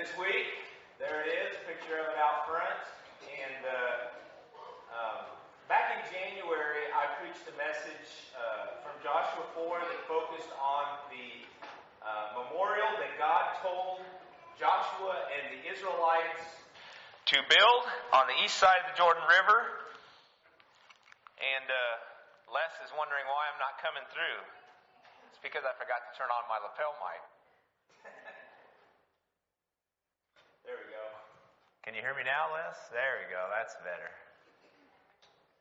this week. There it is, picture of it out front. And uh, um, back in January, I preached a message uh, from Joshua 4 that focused on the uh, memorial that God told Joshua and the Israelites to build on the east side of the Jordan River. And uh, Les is wondering why I'm not coming through. It's because I forgot to turn on my lapel mic. there we go. Can you hear me now, Les? There we go. That's better.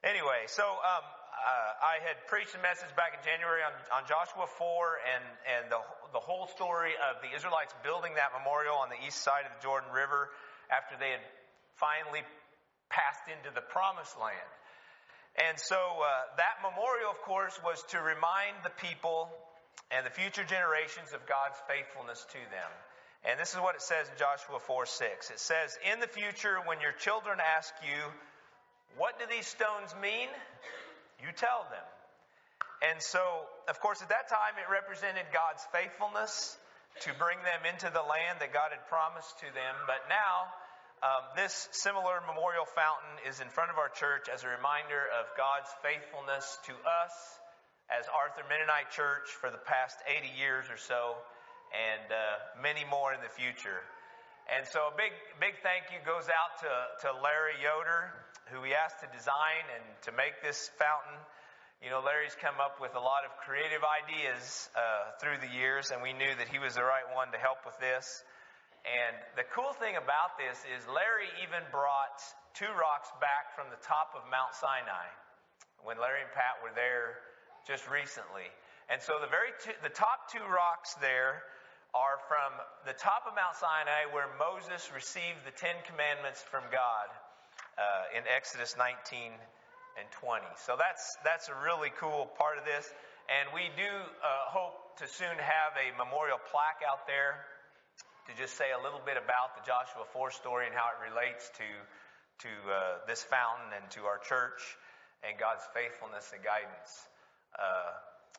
Anyway, so um, uh, I had preached a message back in January on, on Joshua 4 and, and the, the whole story of the Israelites building that memorial on the east side of the Jordan River after they had finally passed into the promised land. And so uh, that memorial, of course, was to remind the people and the future generations of God's faithfulness to them. And this is what it says in Joshua 4 6. It says, In the future, when your children ask you, What do these stones mean? you tell them. And so, of course, at that time, it represented God's faithfulness to bring them into the land that God had promised to them. But now, um, this similar memorial fountain is in front of our church as a reminder of God's faithfulness to us as Arthur Mennonite Church for the past 80 years or so, and uh, many more in the future. And so a big, big thank you goes out to, to Larry Yoder, who we asked to design and to make this fountain. You know, Larry's come up with a lot of creative ideas uh, through the years, and we knew that he was the right one to help with this. And the cool thing about this is Larry even brought two rocks back from the top of Mount Sinai when Larry and Pat were there just recently. And so the very two, the top two rocks there are from the top of Mount Sinai where Moses received the Ten Commandments from God uh, in Exodus 19 and 20. So that's that's a really cool part of this. And we do uh, hope to soon have a memorial plaque out there to just say a little bit about the Joshua 4 story and how it relates to to uh, this fountain and to our church and God's faithfulness and guidance uh,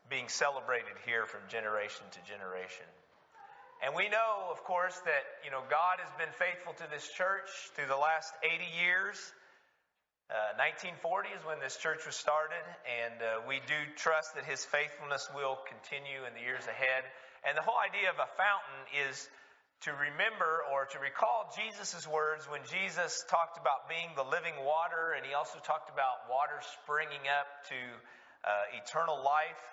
being celebrated here from generation to generation. And we know, of course, that, you know, God has been faithful to this church through the last 80 years. Uh, 1940 is when this church was started, and uh, we do trust that His faithfulness will continue in the years ahead. And the whole idea of a fountain is to remember or to recall Jesus' words when Jesus talked about being the living water, and He also talked about water springing up to uh, eternal life.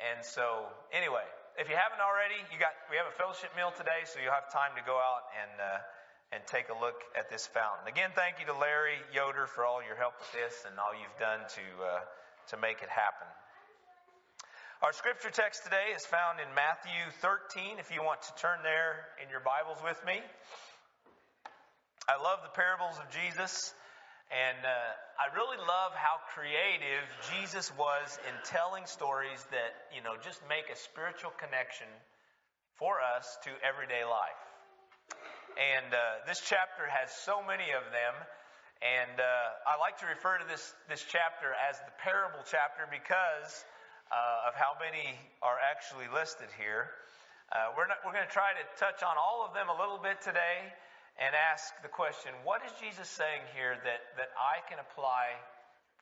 And so, anyway, if you haven't already, you got we have a fellowship meal today, so you'll have time to go out and uh, and take a look at this fountain. Again, thank you to Larry Yoder for all your help with this and all you've done to uh, to make it happen. Our scripture text today is found in Matthew 13. If you want to turn there in your Bibles with me, I love the parables of Jesus. And uh, I really love how creative Jesus was in telling stories that, you know, just make a spiritual connection for us to everyday life. And uh, this chapter has so many of them. And uh, I like to refer to this, this chapter as the parable chapter because uh, of how many are actually listed here. Uh, we're, we're going to try to touch on all of them a little bit today and ask the question what is Jesus saying here that, that I can apply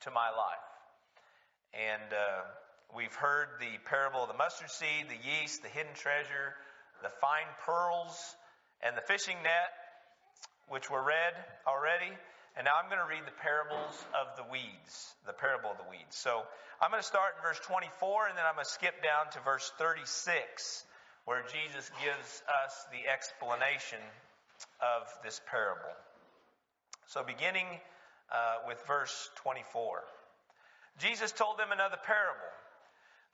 to my life? And uh, we've heard the parable of the mustard seed, the yeast, the hidden treasure, the fine pearls, and the fishing net, which were read already. And now I'm going to read the parables of the weeds, the parable of the weeds. So I'm going to start in verse 24 and then I'm going to skip down to verse 36 where Jesus gives us the explanation of this parable. So, beginning uh, with verse 24, Jesus told them another parable.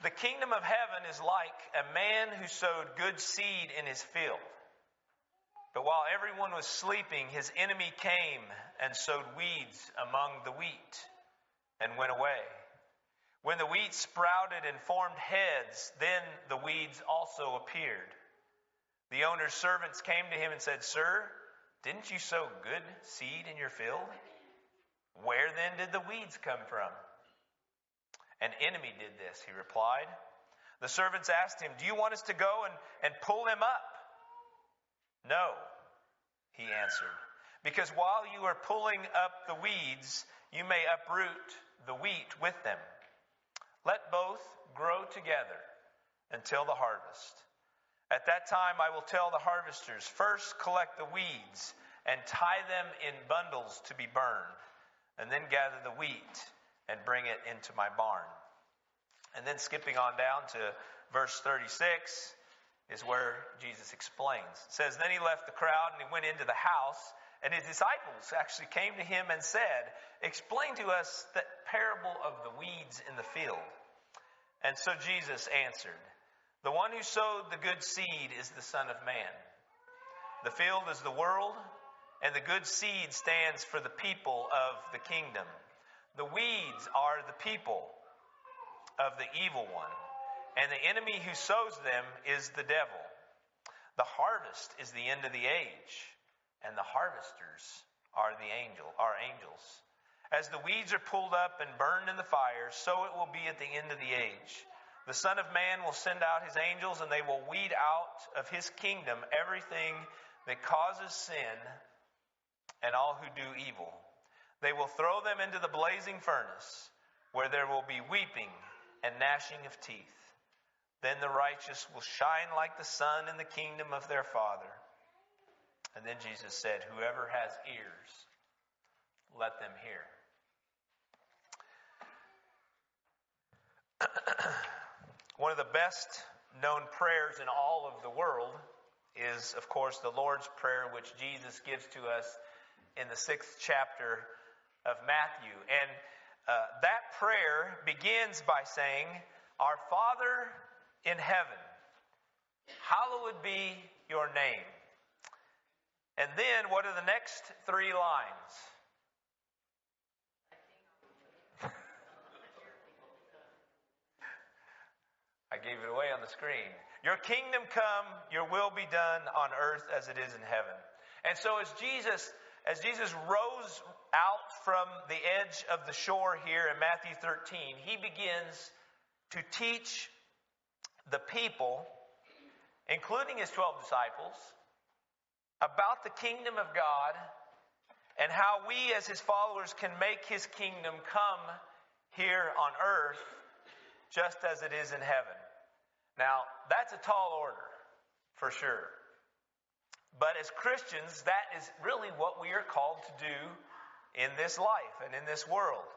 The kingdom of heaven is like a man who sowed good seed in his field. But while everyone was sleeping, his enemy came and sowed weeds among the wheat and went away. When the wheat sprouted and formed heads, then the weeds also appeared. The owner's servants came to him and said, Sir, didn't you sow good seed in your field? Where then did the weeds come from? An enemy did this, he replied. The servants asked him, Do you want us to go and, and pull them up? No, he answered. Because while you are pulling up the weeds, you may uproot the wheat with them. Let both grow together until the harvest. At that time, I will tell the harvesters first collect the weeds and tie them in bundles to be burned, and then gather the wheat and bring it into my barn. And then skipping on down to verse 36 is where Jesus explains. It says, Then he left the crowd and he went into the house, and his disciples actually came to him and said, Explain to us the parable of the weeds in the field. And so Jesus answered, The one who sowed the good seed is the Son of Man. The field is the world, and the good seed stands for the people of the kingdom. The weeds are the people of the evil one and the enemy who sows them is the devil. The harvest is the end of the age, and the harvesters are the angel, are angels. As the weeds are pulled up and burned in the fire, so it will be at the end of the age. The Son of Man will send out his angels, and they will weed out of his kingdom everything that causes sin and all who do evil. They will throw them into the blazing furnace, where there will be weeping and gnashing of teeth. Then the righteous will shine like the sun in the kingdom of their Father. And then Jesus said, Whoever has ears, let them hear. One of the best known prayers in all of the world is, of course, the Lord's Prayer, which Jesus gives to us in the sixth chapter of Matthew. And uh, that prayer begins by saying, Our Father in heaven, hallowed be your name. And then what are the next three lines? I gave it away on the screen. Your kingdom come, your will be done on earth as it is in heaven. And so as Jesus, as Jesus rose out from the edge of the shore here in Matthew 13, he begins to teach the people, including his 12 disciples, about the kingdom of God and how we as his followers can make his kingdom come here on earth just as it is in heaven. Now, that's a tall order, for sure. But as Christians, that is really what we are called to do in this life and in this world.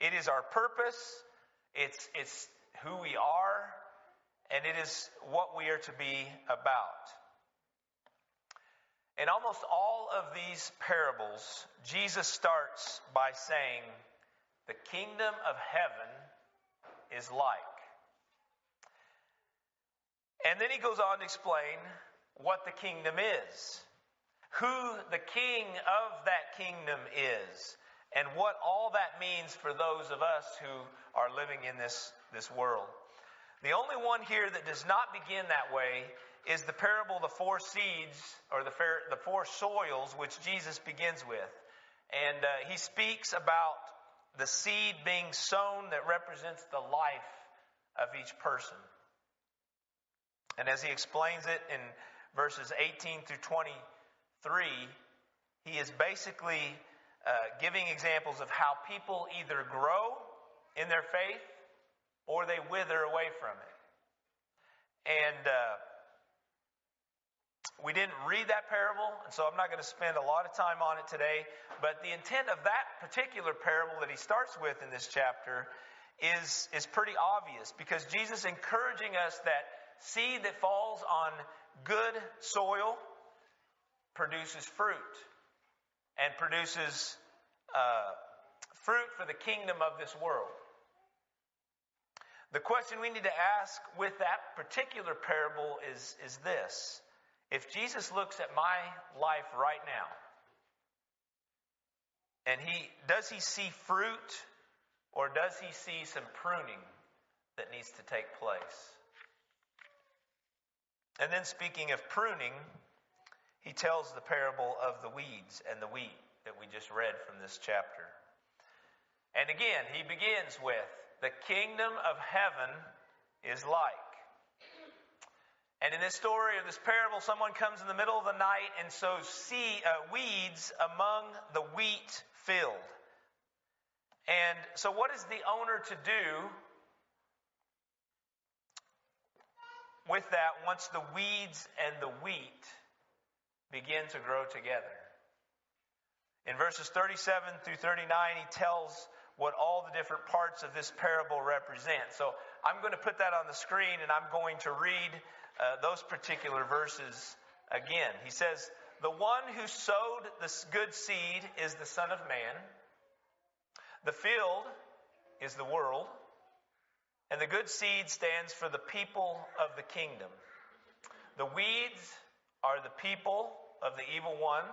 It is our purpose. It's, it's who we are and it is what we are to be about. In almost all of these parables, Jesus starts by saying, The kingdom of heaven is like. And then he goes on to explain what the kingdom is, who the king of that kingdom is, and what all that means for those of us who are living in this, this world. The only one here that does not begin that way is the parable of the four seeds or the, the four soils, which Jesus begins with. And uh, he speaks about the seed being sown that represents the life of each person. And as he explains it in verses 18 through 23, he is basically uh, giving examples of how people either grow in their faith or they wither away from it. And uh, we didn't read that parable, and so I'm not going to spend a lot of time on it today. But the intent of that particular parable that he starts with in this chapter is, is pretty obvious because Jesus encouraging us that seed that falls on good soil produces fruit and produces uh, fruit for the kingdom of this world. The question we need to ask with that particular parable is, is this. If Jesus looks at my life right now, and he does he see fruit or does he see some pruning that needs to take place? And then speaking of pruning, he tells the parable of the weeds and the wheat that we just read from this chapter. And again, he begins with the kingdom of heaven is like. And in this story or this parable, someone comes in the middle of the night and sows seed, uh, weeds among the wheat field. And so, what is the owner to do with that once the weeds and the wheat begin to grow together? In verses 37 through 39, he tells what all the different parts of this parable represent. So I'm going to put that on the screen and I'm going to read uh, those particular verses again. He says, The one who sowed the good seed is the Son of Man. The field is the world. And the good seed stands for the people of the kingdom. The weeds are the people of the evil one.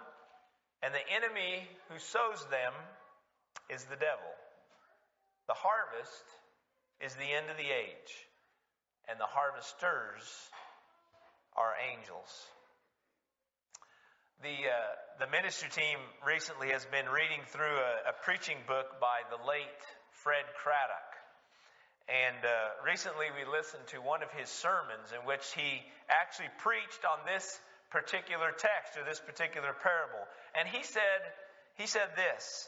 And the enemy who sows them is the devil. The harvest is the end of the age, and the harvesters are angels. The, uh, the ministry team recently has been reading through a, a preaching book by the late Fred Craddock. And uh, recently we listened to one of his sermons in which he actually preached on this particular text or this particular parable. And he said, he said this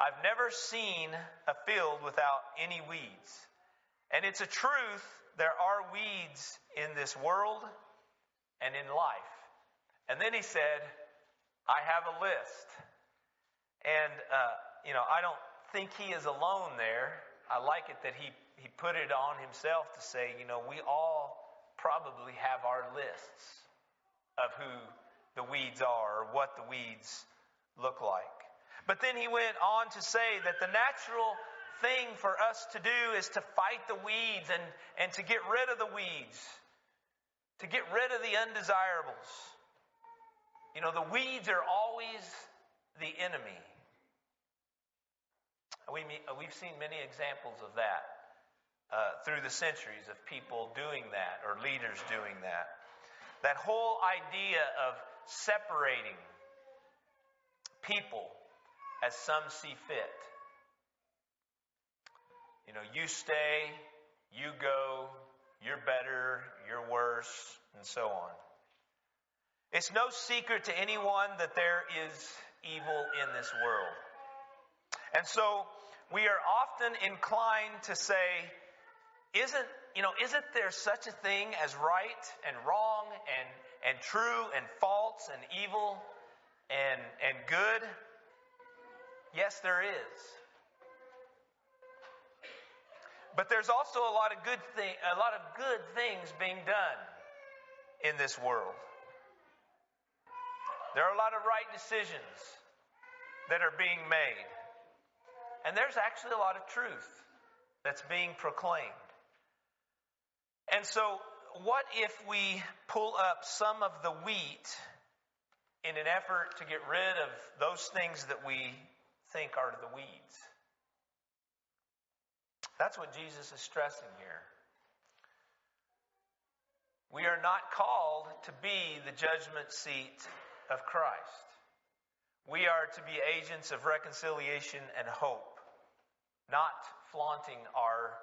I've never seen a field without any weeds. And it's a truth, there are weeds in this world and in life. And then he said, I have a list. And, uh, you know, I don't think he is alone there. I like it that he, he put it on himself to say, you know, we all probably have our lists of who the weeds are or what the weeds look like. But then he went on to say that the natural thing for us to do is to fight the weeds and, and to get rid of the weeds, to get rid of the undesirables. You know, the weeds are always the enemy. We, we've seen many examples of that uh, through the centuries of people doing that or leaders doing that. That whole idea of separating people as some see fit. You know, you stay, you go, you're better, you're worse, and so on. It's no secret to anyone that there is evil in this world. And so we are often inclined to say, isn't, you know, isn't there such a thing as right and wrong and, and true and false and evil and, and good? Yes, there is. But there's also a lot of good thing, a lot of good things being done in this world. There are a lot of right decisions that are being made. And there's actually a lot of truth that's being proclaimed. And so, what if we pull up some of the wheat in an effort to get rid of those things that we think are the weeds. That's what Jesus is stressing here. We are not called to be the judgment seat of Christ. We are to be agents of reconciliation and hope, not flaunting our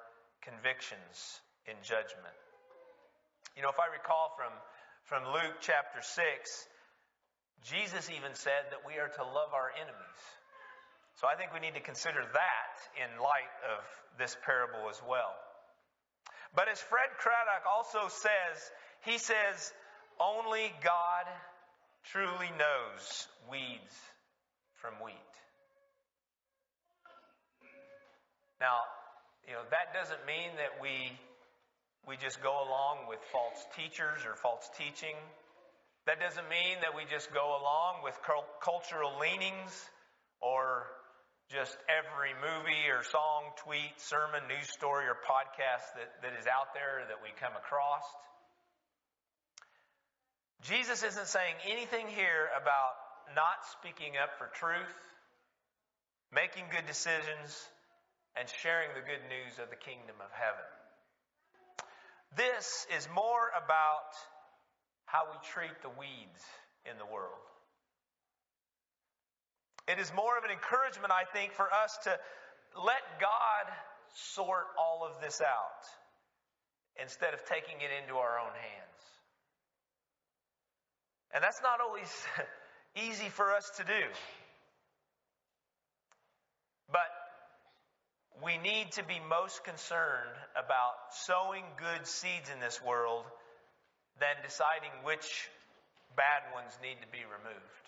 convictions in judgment. You know, if I recall from, from Luke chapter 6, Jesus even said that we are to love our enemies. So I think we need to consider that in light of this parable as well. But as Fred Craddock also says, he says, only God truly knows weeds from wheat. Now, you know, that doesn't mean that we we just go along with false teachers or false teaching. That doesn't mean that we just go along with cultural leanings or just every movie or song, tweet, sermon, news story, or podcast that, that is out there that we come across. Jesus isn't saying anything here about not speaking up for truth, making good decisions, and sharing the good news of the kingdom of heaven. This is more about how we treat the weeds in the world. It is more of an encouragement, I think, for us to let God sort all of this out instead of taking it into our own hands. And that's not always easy for us to do. But we need to be most concerned about sowing good seeds in this world than deciding which bad ones need to be removed.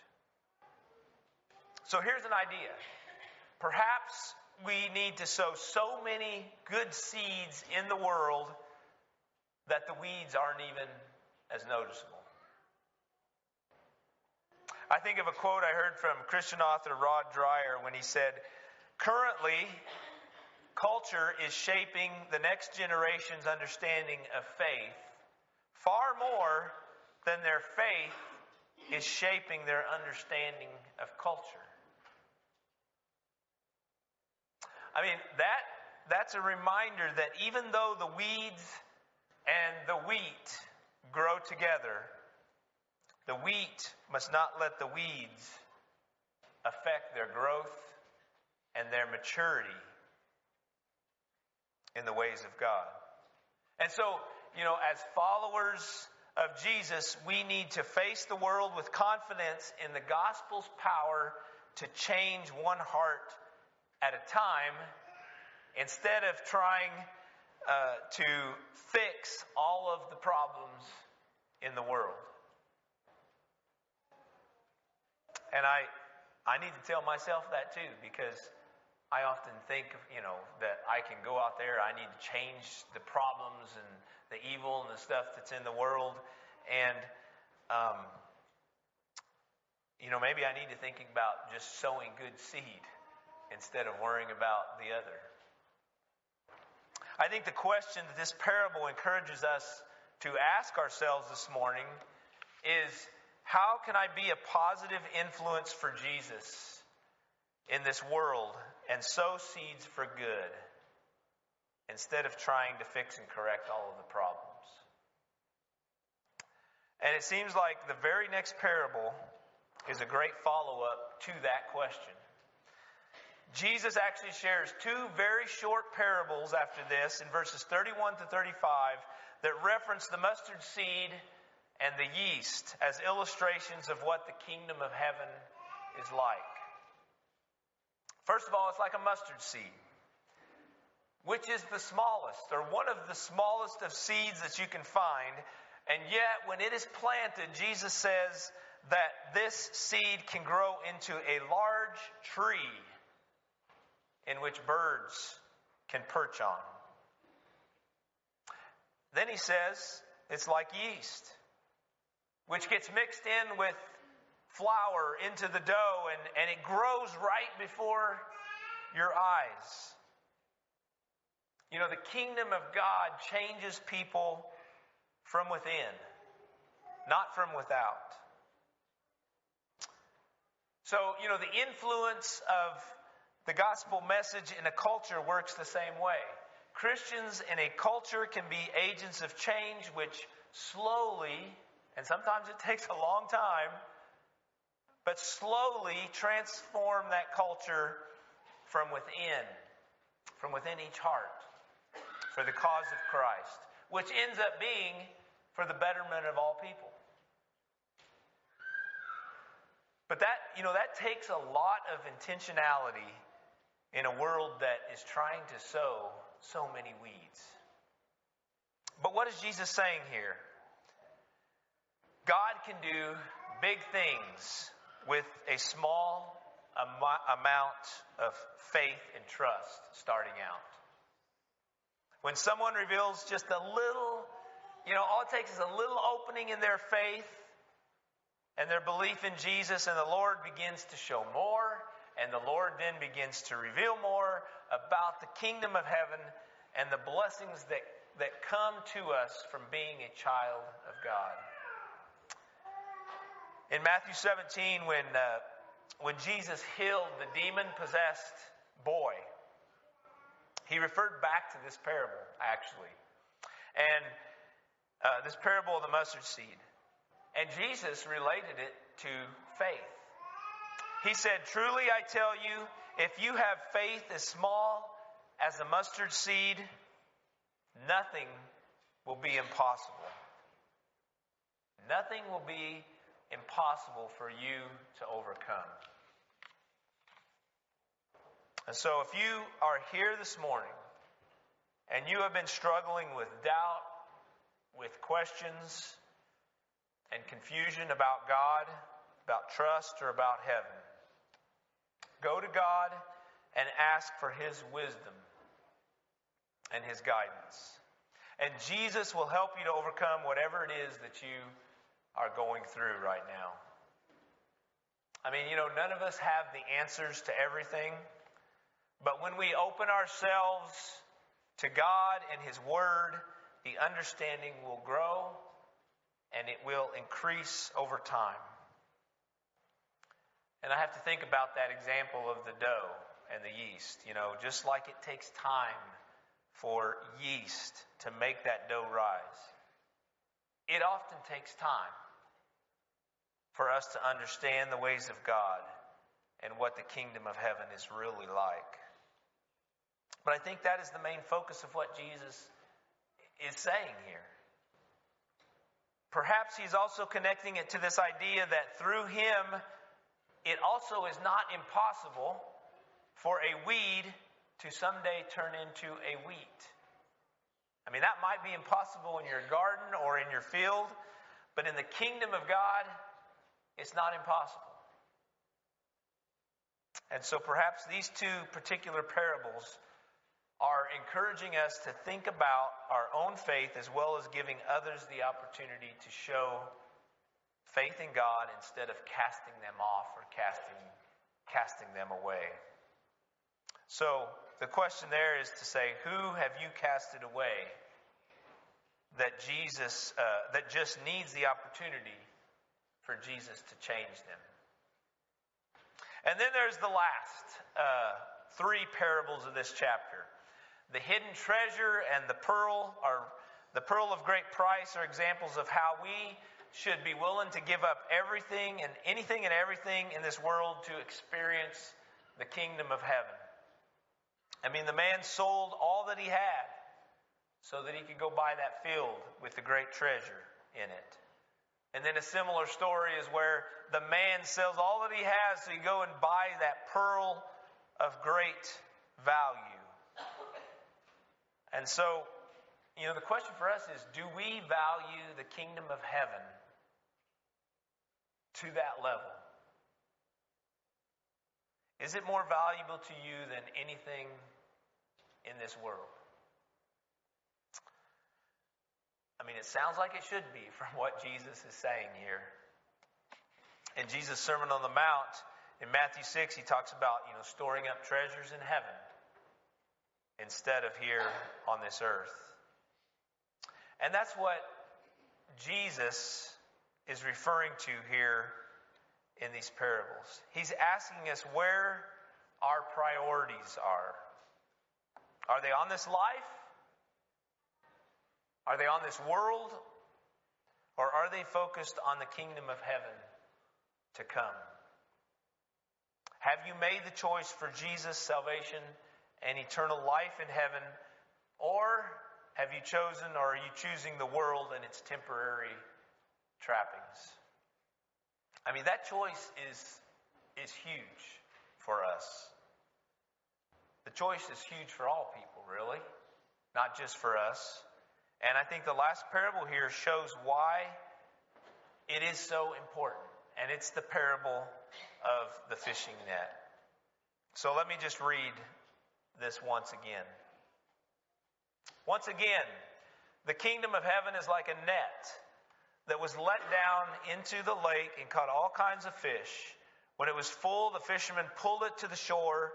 So here's an idea. Perhaps we need to sow so many good seeds in the world that the weeds aren't even as noticeable. I think of a quote I heard from Christian author Rod Dreher when he said, Currently, culture is shaping the next generation's understanding of faith far more than their faith is shaping their understanding of culture. I mean, that, that's a reminder that even though the weeds and the wheat grow together, the wheat must not let the weeds affect their growth and their maturity in the ways of God. And so, you know, as followers of Jesus, we need to face the world with confidence in the gospel's power to change one heart at a time instead of trying uh, to fix all of the problems in the world. And I, I need to tell myself that too because I often think, you know, that I can go out there, I need to change the problems and the evil and the stuff that's in the world. And, um, you know, maybe I need to think about just sowing good seed instead of worrying about the other. I think the question that this parable encourages us to ask ourselves this morning is how can I be a positive influence for Jesus in this world and sow seeds for good instead of trying to fix and correct all of the problems. And it seems like the very next parable is a great follow up to that question. Jesus actually shares two very short parables after this in verses 31 to 35 that reference the mustard seed and the yeast as illustrations of what the kingdom of heaven is like. First of all, it's like a mustard seed, which is the smallest, or one of the smallest of seeds that you can find. And yet, when it is planted, Jesus says that this seed can grow into a large tree in which birds can perch on. Then he says it's like yeast, which gets mixed in with flour into the dough and, and it grows right before your eyes. You know, the kingdom of God changes people from within, not from without. So, you know, the influence of the gospel message in a culture works the same way. Christians in a culture can be agents of change which slowly, and sometimes it takes a long time, but slowly transform that culture from within, from within each heart, for the cause of Christ, which ends up being for the betterment of all people. But that, you know, that takes a lot of intentionality in a world that is trying to sow so many weeds. But what is Jesus saying here? God can do big things with a small amount of faith and trust starting out. When someone reveals just a little, you know, all it takes is a little opening in their faith and their belief in Jesus, and the Lord begins to show more, and the Lord then begins to reveal more about the kingdom of heaven and the blessings that, that come to us from being a child of God. In Matthew 17, when, uh, when Jesus healed the demon possessed boy, he referred back to this parable, actually. And uh, this parable of the mustard seed. And Jesus related it to faith. He said, Truly I tell you, if you have faith as small as a mustard seed, nothing will be impossible. Nothing will be impossible for you to overcome. And so, if you are here this morning and you have been struggling with doubt, with questions, and confusion about God, about trust, or about heaven, go to God and ask for His wisdom and His guidance. And Jesus will help you to overcome whatever it is that you are going through right now. I mean, you know, none of us have the answers to everything, but when we open ourselves to God and His Word, the understanding will grow and it will increase over time. And I have to think about that example of the dough and the yeast. You know, just like it takes time for yeast to make that dough rise, it often takes time for us to understand the ways of God and what the kingdom of heaven is really like. But I think that is the main focus of what Jesus is saying here. Perhaps he's also connecting it to this idea that through him, it also is not impossible for a weed to someday turn into a wheat. I mean, that might be impossible in your garden or in your field, but in the kingdom of God, it's not impossible. And so perhaps these two particular parables are encouraging us to think about our own faith as well as giving others the opportunity to show faith in God instead of casting them off or casting, casting them away. So the question there is to say, who have you casted away that Jesus, uh, that just needs the opportunity for Jesus to change them? And then there's the last uh, three parables of this chapter. The hidden treasure and the pearl are the pearl of great price are examples of how we should be willing to give up everything and anything and everything in this world to experience the kingdom of heaven. I mean, the man sold all that he had so that he could go buy that field with the great treasure in it. And then a similar story is where the man sells all that he has so he go and buy that pearl of great value. And so, you know, the question for us is do we value the kingdom of heaven to that level? Is it more valuable to you than anything in this world? I mean, it sounds like it should be from what Jesus is saying here. In Jesus' Sermon on the Mount, in Matthew 6, he talks about, you know, storing up treasures in heaven instead of here on this earth. And that's what Jesus is referring to here in these parables. He's asking us where our priorities are. Are they on this life? Are they on this world? Or are they focused on the kingdom of heaven to come? Have you made the choice for Jesus' salvation and eternal life in heaven? Or have you chosen or are you choosing the world and its temporary trappings? I mean, that choice is, is huge for us. The choice is huge for all people, really, not just for us. And I think the last parable here shows why it is so important. And it's the parable of the fishing net. So let me just read this once again. Once again, the kingdom of heaven is like a net that was let down into the lake and caught all kinds of fish. When it was full, the fishermen pulled it to the shore.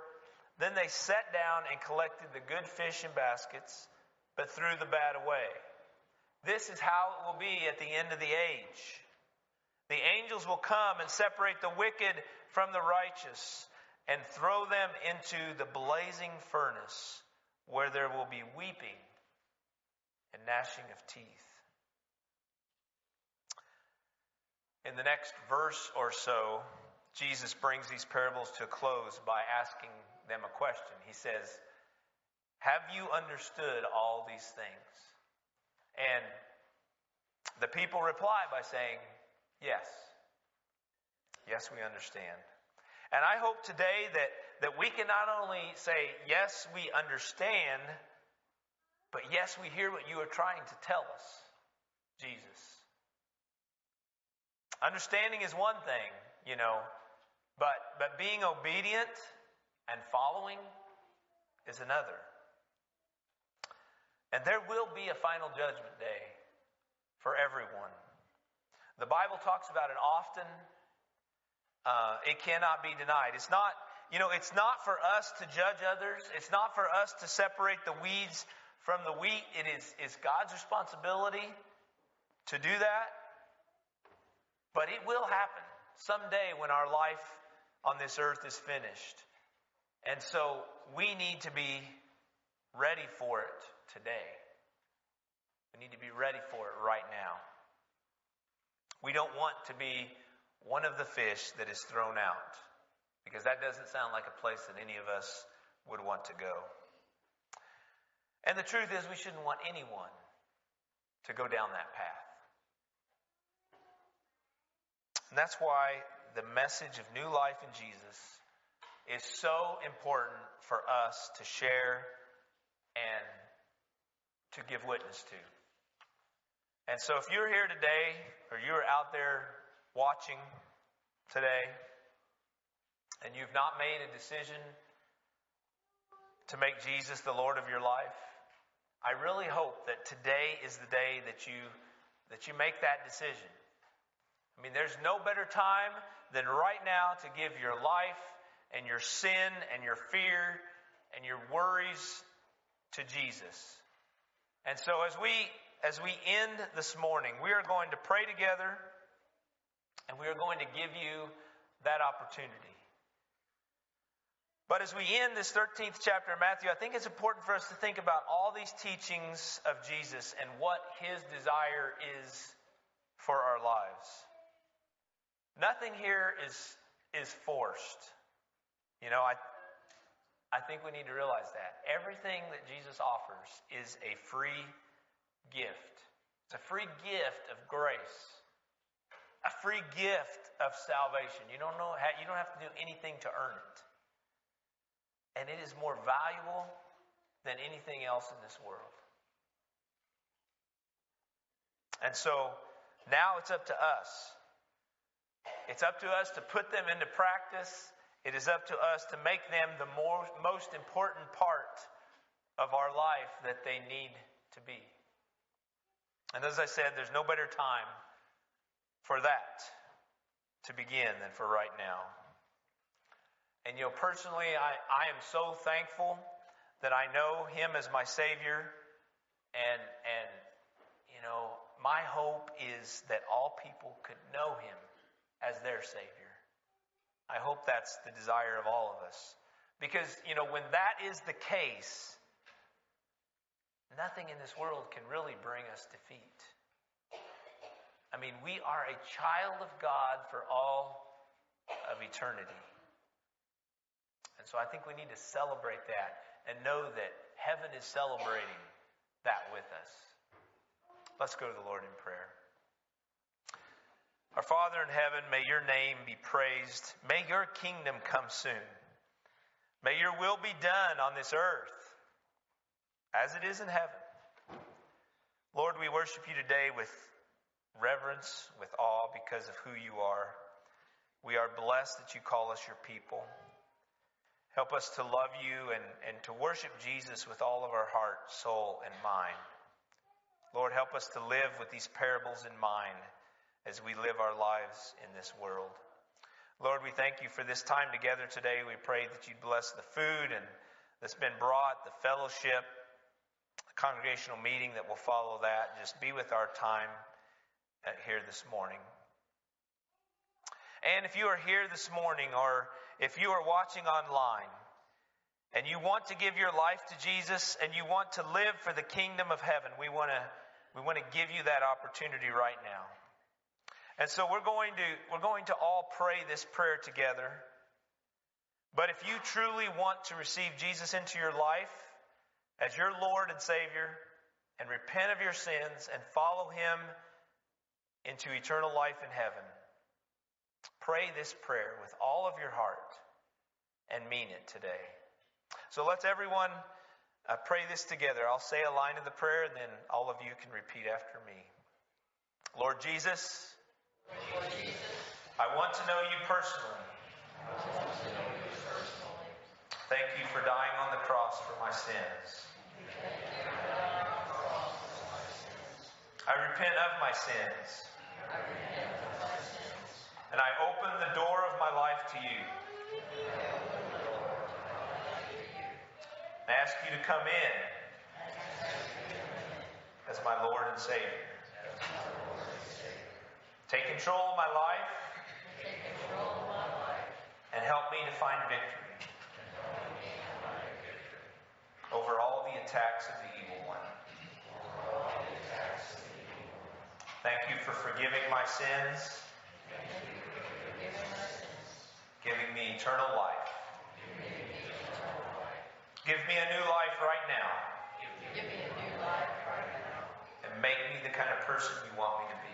Then they sat down and collected the good fish in baskets, but threw the bad away. This is how it will be at the end of the age. The angels will come and separate the wicked from the righteous and throw them into the blazing furnace where there will be weeping and gnashing of teeth. In the next verse or so, Jesus brings these parables to a close by asking them a question. He says, Have you understood all these things? And the people reply by saying, Yes, Yes, we understand. And I hope today that, that we can not only say, yes, we understand, but yes, we hear what you are trying to tell us, Jesus. Understanding is one thing, you know, but, but being obedient and following is another. And there will be a final judgment day for everyone. The Bible talks about it often. Uh, it cannot be denied. It's not, you know, it's not for us to judge others. It's not for us to separate the weeds from the wheat. It is, is God's responsibility to do that. But it will happen someday when our life on this earth is finished. And so we need to be ready for it today. We need to be ready for it right now. We don't want to be one of the fish that is thrown out because that doesn't sound like a place that any of us would want to go. And the truth is, we shouldn't want anyone to go down that path. And that's why the message of new life in Jesus is so important for us to share and to give witness to. And so if you're here today or you're out there watching today and you've not made a decision to make Jesus the Lord of your life, I really hope that today is the day that you that you make that decision. I mean, there's no better time than right now to give your life and your sin and your fear and your worries to Jesus. And so as we as we end this morning, we are going to pray together and we are going to give you that opportunity. But as we end this 13th chapter of Matthew, I think it's important for us to think about all these teachings of Jesus and what his desire is for our lives. Nothing here is, is forced. You know, I, I think we need to realize that. Everything that Jesus offers is a free gift. It's a free gift of grace. A free gift of salvation. You don't know you don't have to do anything to earn it. And it is more valuable than anything else in this world. And so now it's up to us. It's up to us to put them into practice it is up to us to make them the more, most important part of our life that they need to be. And as I said, there's no better time for that to begin than for right now. And you know, personally, I, I am so thankful that I know Him as my Savior. And, and, you know, my hope is that all people could know Him as their Savior. I hope that's the desire of all of us. Because, you know, when that is the case, nothing in this world can really bring us defeat. I mean, we are a child of God for all of eternity. And so I think we need to celebrate that and know that heaven is celebrating that with us. Let's go to the Lord in prayer. Our Father in heaven, may your name be praised. May your kingdom come soon. May your will be done on this earth as it is in heaven. Lord, we worship you today with reverence, with awe because of who you are. We are blessed that you call us your people. Help us to love you and, and to worship Jesus with all of our heart, soul, and mind. Lord, help us to live with these parables in mind as we live our lives in this world. Lord, we thank you for this time together today. We pray that you'd bless the food and that's been brought, the fellowship, the congregational meeting that will follow that. Just be with our time uh, here this morning. And if you are here this morning or if you are watching online and you want to give your life to Jesus and you want to live for the kingdom of heaven, we want to we want to give you that opportunity right now. And so we're going to, we're going to all pray this prayer together. But if you truly want to receive Jesus into your life as your Lord and Savior and repent of your sins and follow Him into eternal life in heaven, pray this prayer with all of your heart and mean it today. So let's everyone uh, pray this together. I'll say a line of the prayer, and then all of you can repeat after me. Lord Jesus, Lord Jesus I want to know you personally. Thank you for dying on the cross for my sins. I repent of my sins. And I open the door of my life to you. I ask you to come in as my Lord and Savior. Take control of my life and help me to find victory over all the attacks of the evil one. Thank you for forgiving my sins, giving me eternal life. Give me a new life right now. And make me the kind of person you want me to be.